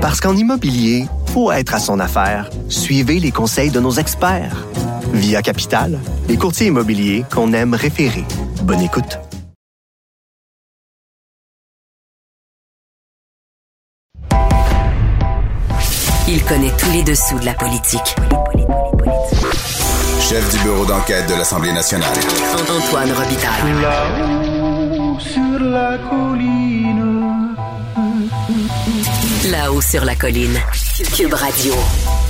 Parce qu'en immobilier, faut être à son affaire. Suivez les conseils de nos experts. Via Capital, les courtiers immobiliers qu'on aime référer. Bonne écoute. Il connaît tous les dessous de la politique. Chef du bureau d'enquête de l'Assemblée nationale. Antoine Robitaille. Là-haut sur la colline. Là-haut sur la colline. Cube Radio.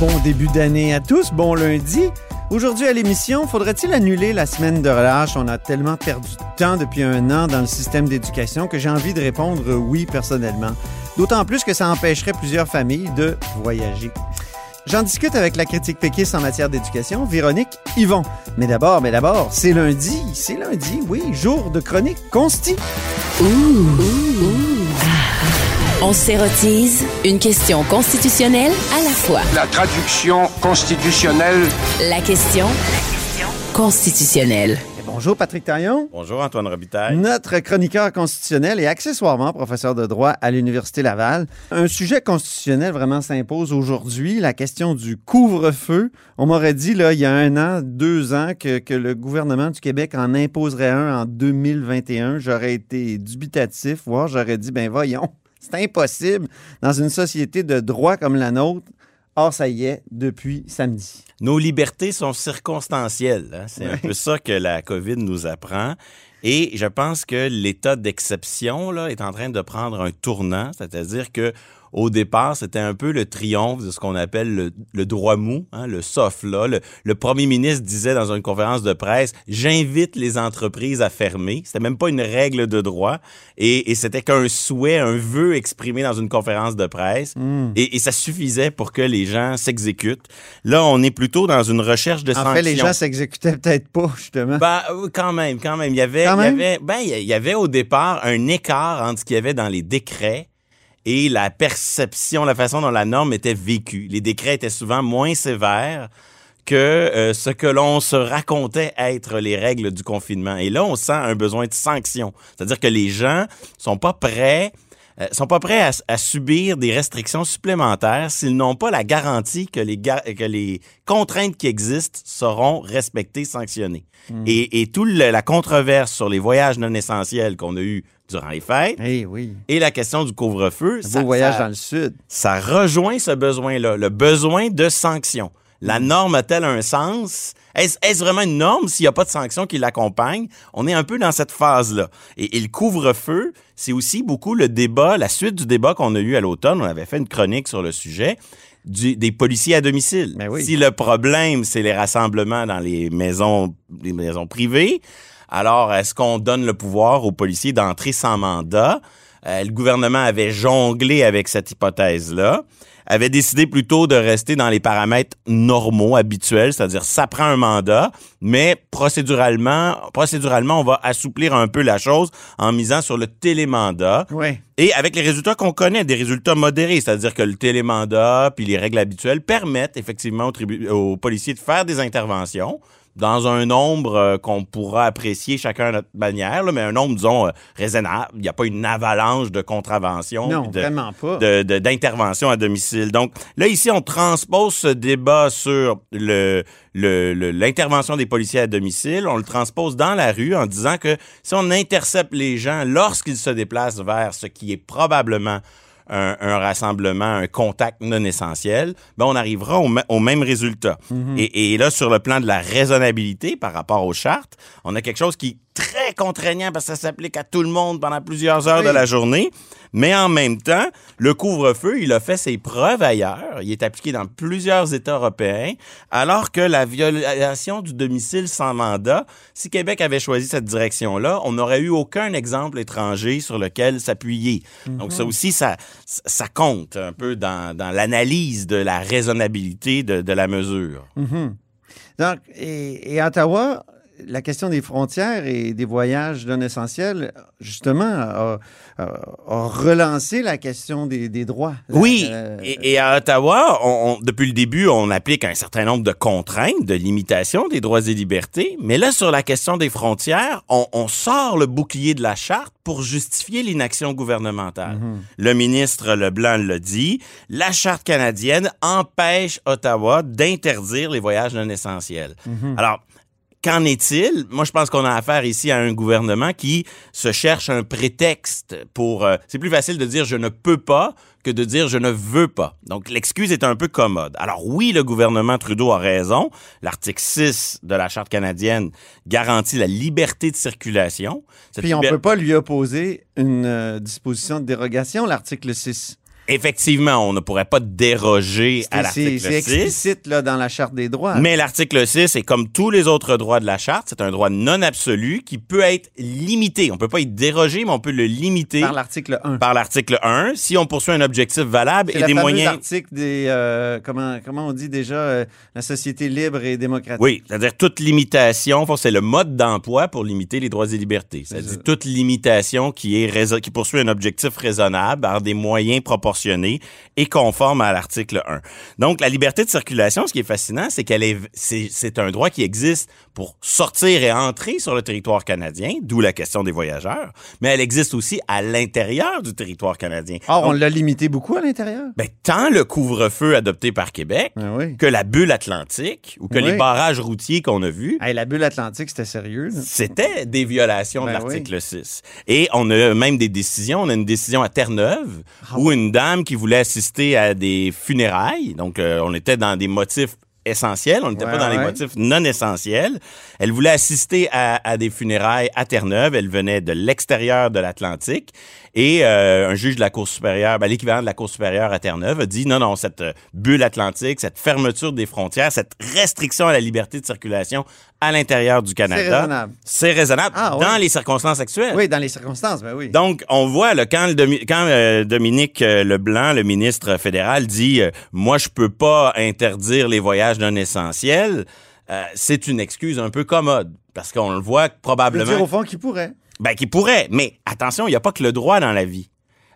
Bon début d'année à tous, bon lundi. Aujourd'hui à l'émission, faudrait-il annuler la semaine de relâche? On a tellement perdu de temps depuis un an dans le système d'éducation que j'ai envie de répondre oui personnellement. D'autant plus que ça empêcherait plusieurs familles de voyager. J'en discute avec la critique péquiste en matière d'éducation, Véronique Yvon. Mais d'abord, mais d'abord, c'est lundi, c'est lundi, oui, jour de chronique consti. On s'érotise une question constitutionnelle à la fois. La traduction constitutionnelle. La question constitutionnelle. Bonjour Patrick Taillon. Bonjour Antoine Robitaille. Notre chroniqueur constitutionnel et accessoirement professeur de droit à l'Université Laval. Un sujet constitutionnel vraiment s'impose aujourd'hui, la question du couvre-feu. On m'aurait dit, là, il y a un an, deux ans, que, que le gouvernement du Québec en imposerait un en 2021. J'aurais été dubitatif, voire j'aurais dit, ben voyons, c'est impossible dans une société de droit comme la nôtre. Or, ça y est, depuis samedi. Nos libertés sont circonstancielles. hein. C'est un peu ça que la COVID nous apprend. Et je pense que l'état d'exception là, est en train de prendre un tournant, c'est-à-dire que au départ, c'était un peu le triomphe de ce qu'on appelle le, le droit mou, hein, le soft law. Le, le premier ministre disait dans une conférence de presse, j'invite les entreprises à fermer. C'était même pas une règle de droit. Et, et c'était qu'un souhait, un vœu exprimé dans une conférence de presse. Et, et ça suffisait pour que les gens s'exécutent. Là, on est plutôt dans une recherche de En sanctions. fait, les gens s'exécutaient peut-être pas, justement. Ben, euh, quand même, quand même. Il y avait, Quand il y avait, ben, il y avait au départ un écart entre ce qu'il y avait dans les décrets et la perception, la façon dont la norme était vécue. Les décrets étaient souvent moins sévères que euh, ce que l'on se racontait être les règles du confinement. Et là, on sent un besoin de sanction. C'est-à-dire que les gens sont pas prêts euh, sont pas prêts à, à subir des restrictions supplémentaires s'ils n'ont pas la garantie que les, que les contraintes qui existent seront respectées, sanctionnées. Et, et toute la controverse sur les voyages non essentiels qu'on a eu durant les fêtes Eh oui. et la question du couvre-feu, ça, voyage ça- dans le sud. ça rejoint ce besoin-là, le besoin de sanctions. La norme a-t-elle un sens? Est-ce vraiment une norme s'il n'y a pas de sanctions qui l'accompagnent? On est un peu dans cette phase-là. Et, et le couvre-feu, c'est aussi beaucoup le débat, la suite du débat qu'on a eu à l'automne. On avait fait une chronique sur le sujet. du- des policiers à domicile. Ben oui. Si le problème, c'est les rassemblements dans les maisons, les maisons privées, alors est-ce qu'on donne le pouvoir aux policiers d'entrer sans mandat? Euh, le gouvernement avait jonglé avec cette hypothèse-là, avait décidé plutôt de rester dans les paramètres normaux, habituels, c'est-à-dire ça prend un mandat, mais procéduralement, procéduralement, on va assouplir un peu la chose en misant sur le télémandat. Oui. Et avec les résultats qu'on connaît, des résultats modérés, c'est-à-dire que le télémandat puis les règles habituelles permettent effectivement aux, aux policiers de faire des interventions dans un nombre euh, qu'on pourra apprécier chacun à notre manière, là, mais un nombre, disons, euh, raisonnable. Il n'y a pas une avalanche de contraventions. Non, de, vraiment pas. de- de- d'intervention à domicile. Donc là, ici, on transpose ce débat sur le, le- le- l'intervention des policiers à domicile, on le transpose dans la rue en disant que si on intercepte les gens lorsqu'ils se déplacent vers ce qui est probablement un, un rassemblement, un contact non essentiel, ben on arrivera au, me- au même résultat. et, et là, sur le plan de la raisonnabilité par rapport aux chartes, on a quelque chose qui est très contraignant parce que ça s'applique à tout le monde pendant plusieurs heures Oui. de la journée. Mais en même temps, le couvre-feu, il a fait ses preuves ailleurs. Il est appliqué dans plusieurs États européens, alors que la violation du domicile sans mandat, si Québec avait choisi cette direction-là, on n'aurait eu aucun exemple étranger sur lequel s'appuyer. Donc ça aussi, ça, ça compte un peu dans, l'analyse de la raisonnabilité de, la mesure. Donc, et, et Ottawa, la question des frontières et des voyages non essentiels, justement, a, a- a relancé la question des, des droits. Oui, Euh, et, et à Ottawa, on- on- depuis le début, on applique un certain nombre de contraintes, de limitations des droits et libertés. Mais là, sur la question des frontières, on, on sort le bouclier de la charte pour justifier l'inaction gouvernementale. Le ministre Leblanc l'a dit, la charte canadienne empêche Ottawa d'interdire les voyages non essentiels. Alors, Qu'en est-il? Moi, je pense qu'on a affaire ici à un gouvernement qui se cherche un prétexte pour... euh, c'est plus facile de dire je ne peux pas que de dire je ne veux pas. Donc, l'excuse est un peu commode. Alors oui, le gouvernement Trudeau a raison. L'article 6 de la Charte canadienne garantit la liberté de circulation. Cette Puis on liber- peut pas lui opposer une euh, disposition de dérogation, l'article 6. Effectivement, on ne pourrait pas déroger à C'est c'est- l'article c'est 6. explicite là, dans la Charte des droits. Mais l'article 6 est comme tous les autres droits de la charte, c'est un droit non absolu qui peut être limité. On peut pas y déroger, mais on peut le limiter par l'article 1. par l'article 1 si on poursuit un objectif valable C'est et des moyens. article des... euh, comment, comment on dit déjà? euh, la société libre et démocratique. Oui, c'est-à-dire toute limitation, c'est le mode d'emploi pour limiter les droits et libertés. C'est C'est-à-dire toute limitation qui est qui poursuit un objectif raisonnable par des moyens et conformes à l'article 1. Donc la liberté de circulation, ce qui est fascinant, c'est qu'elle est c'est un droit qui existe pour sortir et entrer sur le territoire canadien, d'où la question des voyageurs, mais elle existe aussi à l'intérieur du territoire canadien. Or, on l'a limité beaucoup à l'intérieur. ben, tant le couvre-feu adopté par Québec Ah oui. que la bulle atlantique ou que Oui. les barrages routiers qu'on a vus, Hey, la bulle atlantique, c'était sérieux. c'était des violations Ben de l'article 6. Et on a même des décisions. On a une décision à Terre-Neuve Ah où une dame qui voulait assister à des funérailles, donc euh, on était dans des motifs essentiels, on n'était Ouais, pas dans les ouais. motifs non essentiels. Elle voulait assister à, à des funérailles à Terre-Neuve. Elle venait de l'extérieur de l'Atlantique. Et euh, un juge de la Cour supérieure, ben, l'équivalent de la Cour supérieure à Terre-Neuve, a dit non, non, cette euh, bulle atlantique, cette fermeture des frontières, cette restriction à la liberté de circulation à l'intérieur du Canada, raisonnable. c'est raisonnable Ah, dans oui. les circonstances actuelles. Oui, dans les circonstances, ben oui. Donc, on voit quand, le Domi- quand euh, Dominique Leblanc, le ministre fédéral, dit euh, Moi, je peux pas interdire les voyages non essentiels euh, c'est une excuse un peu commode. Parce qu'on le voit probablement. dire, au fond, qui pourrait. Ben, qui pourrait. Mais attention, il n'y a pas que le droit dans la vie.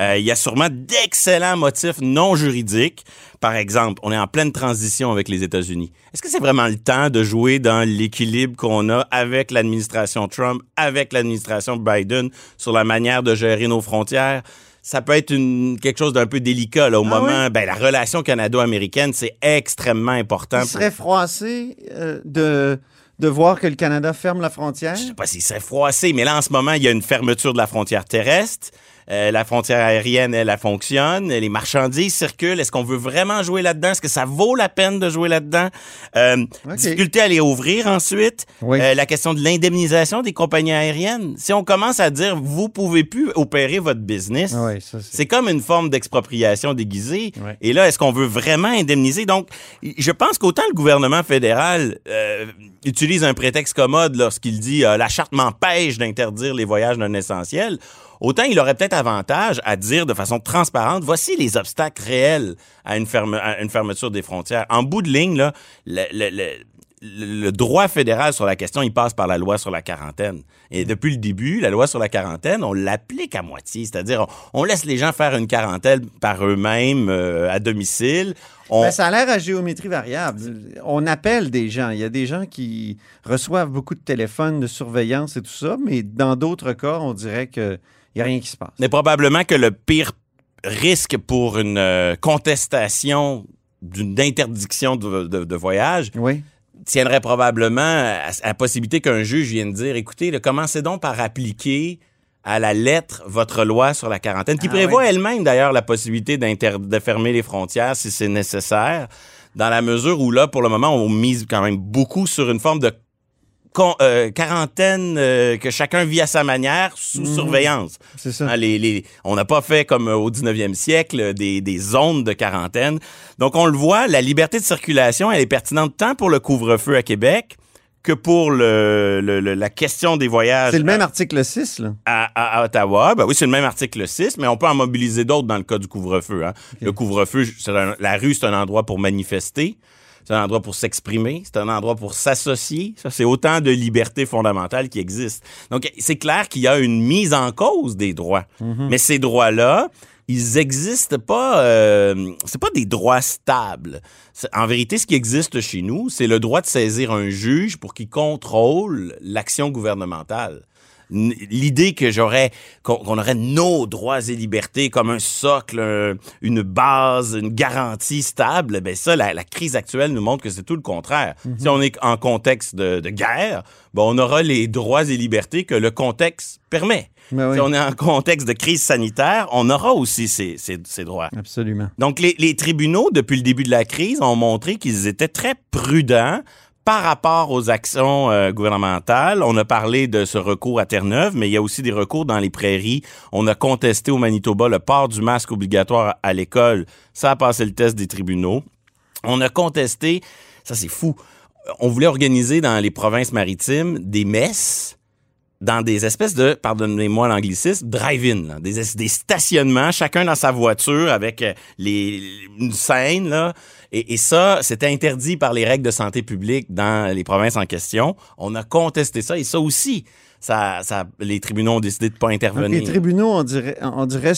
Euh, Il y a sûrement d'excellents motifs non juridiques. Par exemple, on est en pleine transition avec les États-Unis. Est-ce que c'est vraiment le temps de jouer dans l'équilibre qu'on a avec l'administration Trump, avec l'administration Biden sur la manière de gérer nos frontières? Ça peut être une, quelque chose d'un peu délicat là, au Ah moment. Ben, la relation canado-américaine, c'est extrêmement important. Il pour- serait froissé euh, de, de voir que le Canada ferme la frontière? je sais pas s'il serait froissé, mais là, en ce moment, il y a une fermeture de la frontière terrestre. Euh, la frontière aérienne, elle, elle fonctionne. Les marchandises circulent. Est-ce qu'on veut vraiment jouer là-dedans? Est-ce que ça vaut la peine de jouer là-dedans? Euh. Difficulté à les ouvrir ensuite. Oui. Euh, la question de l'indemnisation des compagnies aériennes. Si on commence à dire, vous pouvez plus opérer votre business, oui, c'est- comme une forme d'expropriation déguisée. Ouais. Et là, est-ce qu'on veut vraiment indemniser? Donc, je pense qu'autant le gouvernement fédéral euh, utilise un prétexte commode lorsqu'il dit euh, la charte m'empêche d'interdire les voyages non essentiels, autant il aurait peut-être avantage à dire de façon transparente, voici les obstacles réels à une, ferme- à une fermeture des frontières. En bout de ligne, là, le, le- le- le droit fédéral sur la question, il passe par la loi sur la quarantaine. Et depuis le début, la loi sur la quarantaine, on l'applique à moitié. C'est-à-dire, on, on laisse les gens faire une quarantaine par eux-mêmes euh, à domicile. On, Ben, ça a l'air à géométrie variable. On appelle des gens. Il y a des gens qui reçoivent beaucoup de téléphones de surveillance et tout ça, mais dans d'autres cas, on dirait qu'il n'y a rien qui se passe. Mais probablement que le pire risque pour une euh, contestation d'une interdiction de, de- de voyage Oui. tiendrait probablement à, à la possibilité qu'un juge vienne dire, écoutez, là, commencez donc par appliquer à la lettre votre loi sur la quarantaine, qui Ah prévoit elle-même d'ailleurs la possibilité de fermer les frontières si c'est nécessaire, dans la mesure où là, pour le moment, on mise quand même beaucoup sur une forme de con- euh, quarantaine euh, que chacun vit à sa manière sous Mhm. surveillance. C'est ça. Hein, les- les- on n'a pas fait comme euh, au 19e siècle des, des zones de quarantaine. Donc on le voit, la liberté de circulation, elle est pertinente tant pour le couvre-feu à Québec que pour le, le- le- la question des voyages C'est le même article 6, là. à, Ottawa. Ben oui, c'est le même article 6, mais on peut en mobiliser d'autres dans le cas du couvre-feu. hein. Le couvre-feu, la rue, c'est un endroit pour manifester. C'est un endroit pour s'exprimer, c'est un endroit pour s'associer. Ça, c'est autant de libertés fondamentales qui existent. Donc, c'est clair qu'il y a une mise en cause des droits. Mais ces droits-là, ils existent pas. Euh, c'est pas des droits stables. En vérité, ce qui existe chez nous, c'est le droit de saisir un juge pour qu'il contrôle l'action gouvernementale. L'idée que j'aurais qu'on aurait nos droits et libertés comme un socle, un- une base, une garantie stable, ben ça, la, la crise actuelle nous montre que c'est tout le contraire. Si on est en contexte de, de guerre, ben on aura les droits et libertés que le contexte permet. Ben oui. Si on est en contexte de crise sanitaire, on aura aussi ces, ces- ces droits. Absolument. Donc, les, les tribunaux, depuis le début de la crise, ont montré qu'ils étaient très prudents par rapport aux actions euh, gouvernementales. On a parlé de ce recours à Terre-Neuve, mais il y a aussi des recours dans les prairies. On a contesté au Manitoba le port du masque obligatoire à l'école. Ça a passé le test des tribunaux. On a contesté, ça c'est fou, on voulait organiser dans les provinces maritimes des messes dans des espèces de, pardonnez-moi l'anglicisme, drive-in, des, es- des stationnements, chacun dans sa voiture avec euh, les, une scène. Là. Et, et ça, c'était interdit par les règles de santé publique dans les provinces en question. On a contesté ça et ça aussi, ça, ça, les tribunaux ont décidé de pas Donc, intervenir. les tribunaux, on dirait, on dirait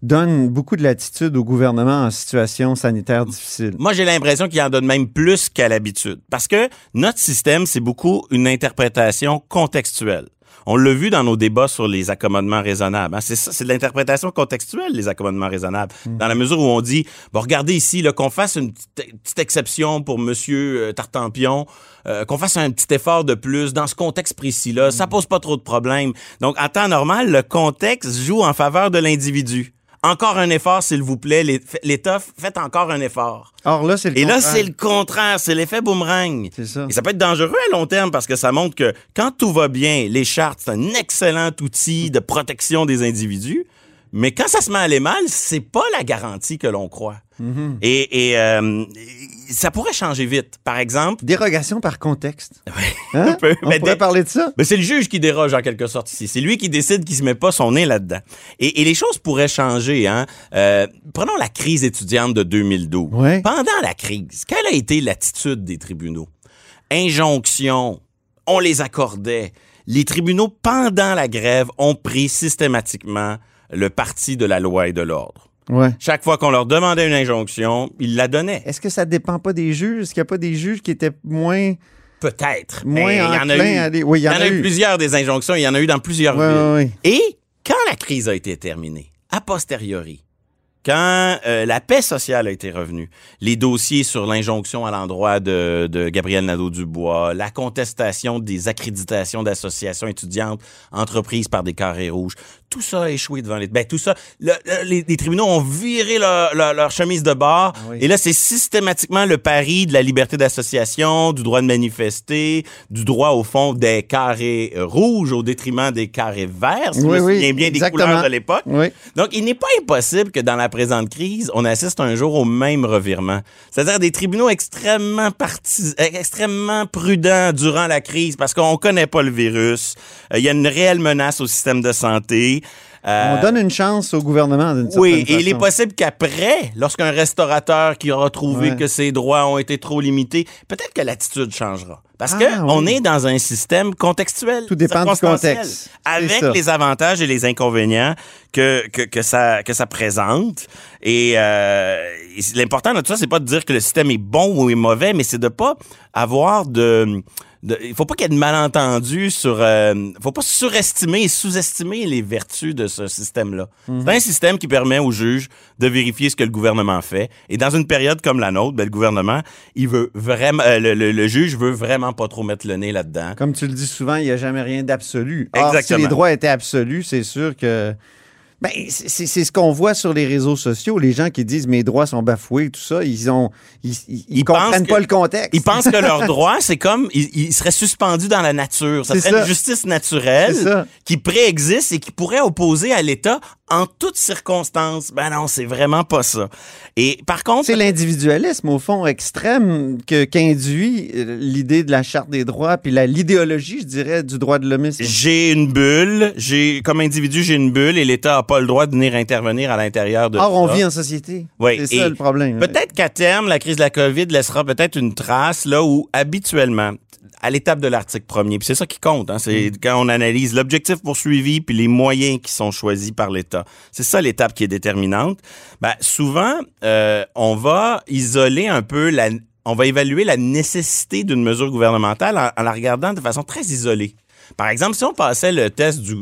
donnent beaucoup de latitude au gouvernement en situation sanitaire difficile. Moi, j'ai l'impression qu'il en donne même plus qu'à l'habitude. Parce que notre système, c'est beaucoup une interprétation contextuelle. On l'a vu dans nos débats sur les accommodements raisonnables. hein. C'est ça, c'est de l'interprétation contextuelle, les accommodements raisonnables. Dans la mesure où on dit, bon, regardez ici, là, qu'on fasse une petite, exception pour Monsieur euh, Tartampion, euh, qu'on fasse un petit effort de plus dans ce contexte précis-là, ça pose pas trop de problèmes. Donc, en temps normal, le contexte joue en faveur de l'individu. Encore un effort, s'il vous plaît. L'État, faites encore un effort. Or là, c'est le Et là, contraire. c'est le contraire, c'est l'effet boomerang. C'est ça. Et ça peut être dangereux à long terme parce que ça montre que quand tout va bien, les chartes, c'est un excellent outil de protection des individus. Mais quand ça se met à aller mal, c'est pas la garantie que l'on croit. Mm-hmm. Et, et, euh, ça pourrait changer vite. Par exemple, Dérogation par contexte. Hein? peu. On Mais pourrait parler de ça? mais c'est le juge qui déroge en quelque sorte ici. C'est lui qui décide qu'il se met pas son nez là-dedans. Et, et les choses pourraient changer. Hein? Euh, prenons la crise étudiante de 2012. Ouais. Pendant la crise, quelle a été l'attitude des tribunaux? Injonction, on les accordait. Les tribunaux, pendant la grève, ont pris systématiquement le parti de la loi et de l'ordre. Ouais. Chaque fois qu'on leur demandait une injonction, ils la donnaient. Est-ce que ça dépend pas des juges? Est-ce qu'il n'y a pas des juges qui étaient moins, Peut-être. moins il y en a eu. aller- Oui, y en a, eu. plusieurs des injonctions. Il y en a eu dans plusieurs Ouais, villes. ouais. Et quand la crise a été terminée, a posteriori, quand euh, la paix sociale a été revenue, les dossiers sur l'injonction à l'endroit de, de Gabriel Nadeau-Dubois, la contestation des accréditations d'associations étudiantes entreprises par des carrés rouges, tout ça a échoué devant les... Ben, tout ça, le- le- les, les tribunaux ont viré leur, leur- leur chemise de bord. Oui. Et là, c'est systématiquement le pari de la liberté d'association, du droit de manifester, du droit, au fond, des carrés euh, rouges au détriment des carrés verts, si Oui, oui, souviens bien des couleurs de l'époque. Oui. Donc, il n'est pas impossible que dans la présente crise, on assiste un jour au même revirement. C'est-à-dire des tribunaux extrêmement partis, euh, extrêmement prudents durant la crise parce qu'on connaît pas le virus. Euh, Il y a une réelle menace au système de santé. Euh, On donne une chance au gouvernement d'une certaine oui, et il est possible qu'après, lorsqu'un restaurateur qui aura trouvé Ouais. que ses droits ont été trop limités, peut-être que l'attitude changera. Parce Ah, que oui. on est dans un système contextuel. Tout dépend du contexte. Avec les avantages et les inconvénients que, que, que, ça, que ça présente. Et, euh, l'important de tout ça, c'est pas de dire que le système est bon ou est mauvais, mais c'est de pas avoir de... de- il faut pas qu'il y ait de malentendus sur... Euh, faut pas surestimer et sous-estimer les vertus de ce système-là. Mhm. C'est un système qui permet aux juges de vérifier ce que le gouvernement fait. Et dans une période comme la nôtre, ben, le gouvernement, il veut vraiment... euh, le, le- le juge veut vraiment pas trop mettre le nez là-dedans. Comme tu le dis souvent, il n'y a jamais rien d'absolu. Or, si Exactement. les droits étaient absolus, c'est sûr que. Ben, c'est ce qu'on voit sur les réseaux sociaux. Les gens qui disent mes droits sont bafoués, tout ça, ils ont, ils, ils- comprennent que- pas le contexte. Ils pensent que leurs droits, c'est comme, ils, ils seraient suspendus dans la nature. Ça C'est serait ça. une justice naturelle qui préexiste et qui pourrait opposer à l'État en toutes circonstances. Ben non, c'est vraiment pas ça. Et par contre, C'est l'individualisme, au fond, extrême que- qu'induit euh, l'idée de la Charte des droits, puis la- l'idéologie, je dirais, du droit de l'homme. j'ai une bulle, j'ai comme individu, j'ai une bulle et l'État a pas le droit de venir intervenir à l'intérieur de Or, on vit en société. Oui, c'est ça le problème. Peut-être qu'à terme, la crise de la COVID laissera peut-être une trace là où habituellement, à l'étape de l'article premier, puis c'est ça qui compte, hein, c'est Mm. quand on analyse l'objectif poursuivi puis les moyens qui sont choisis par l'État. C'est ça l'étape qui est déterminante. Ben, souvent, euh, on va isoler un peu la, on va évaluer la nécessité d'une mesure gouvernementale en, en la regardant de façon très isolée. Par exemple, si on passait le test du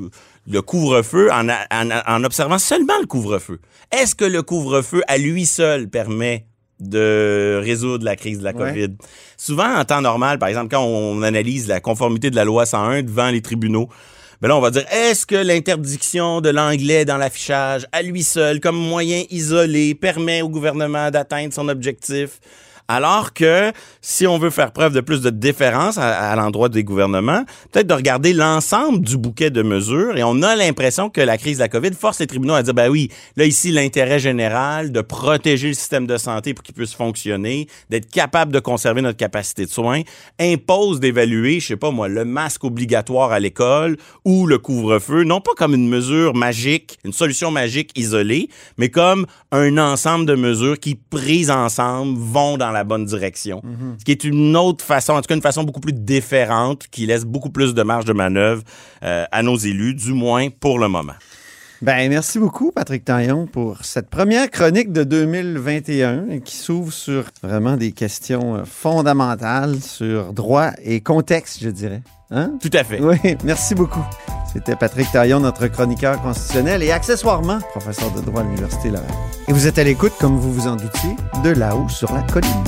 le couvre-feu en, en, en observant seulement le couvre-feu, est-ce que le couvre-feu à lui seul permet de résoudre la crise de la Ouais. COVID? Souvent, en temps normal, par exemple, quand on analyse la conformité de la loi 101 devant les tribunaux, ben là, on va dire, est-ce que l'interdiction de l'anglais dans l'affichage, à lui seul, comme moyen isolé, permet au gouvernement d'atteindre son objectif? Alors que si on veut faire preuve de plus de déférence à, l'endroit des gouvernements, peut-être de regarder l'ensemble du bouquet de mesures et on a l'impression que la crise de la COVID force les tribunaux à dire, ben oui, là ici, l'intérêt général de protéger le système de santé pour qu'il puisse fonctionner, d'être capable de conserver notre capacité de soins, impose d'évaluer, je sais pas moi, le masque obligatoire à l'école ou le couvre-feu, non pas comme une mesure magique, une solution magique isolée, mais comme un ensemble de mesures qui, prises ensemble, vont dans la bonne direction. Ce qui est une autre façon, en tout cas une façon beaucoup plus différente, qui laisse beaucoup plus de marge de manœuvre euh, à nos élus, du moins pour le moment. Ben, merci beaucoup, Patrick Taillon, pour cette première chronique de 2021 qui s'ouvre sur vraiment des questions euh, fondamentales sur droit et contexte, je dirais. Hein? Tout à fait. Oui, merci beaucoup. C'était Patrick Taillon, notre chroniqueur constitutionnel et accessoirement professeur de droit à l'Université Laval. Et vous êtes à l'écoute, comme vous vous en doutiez, de là-haut sur la colline.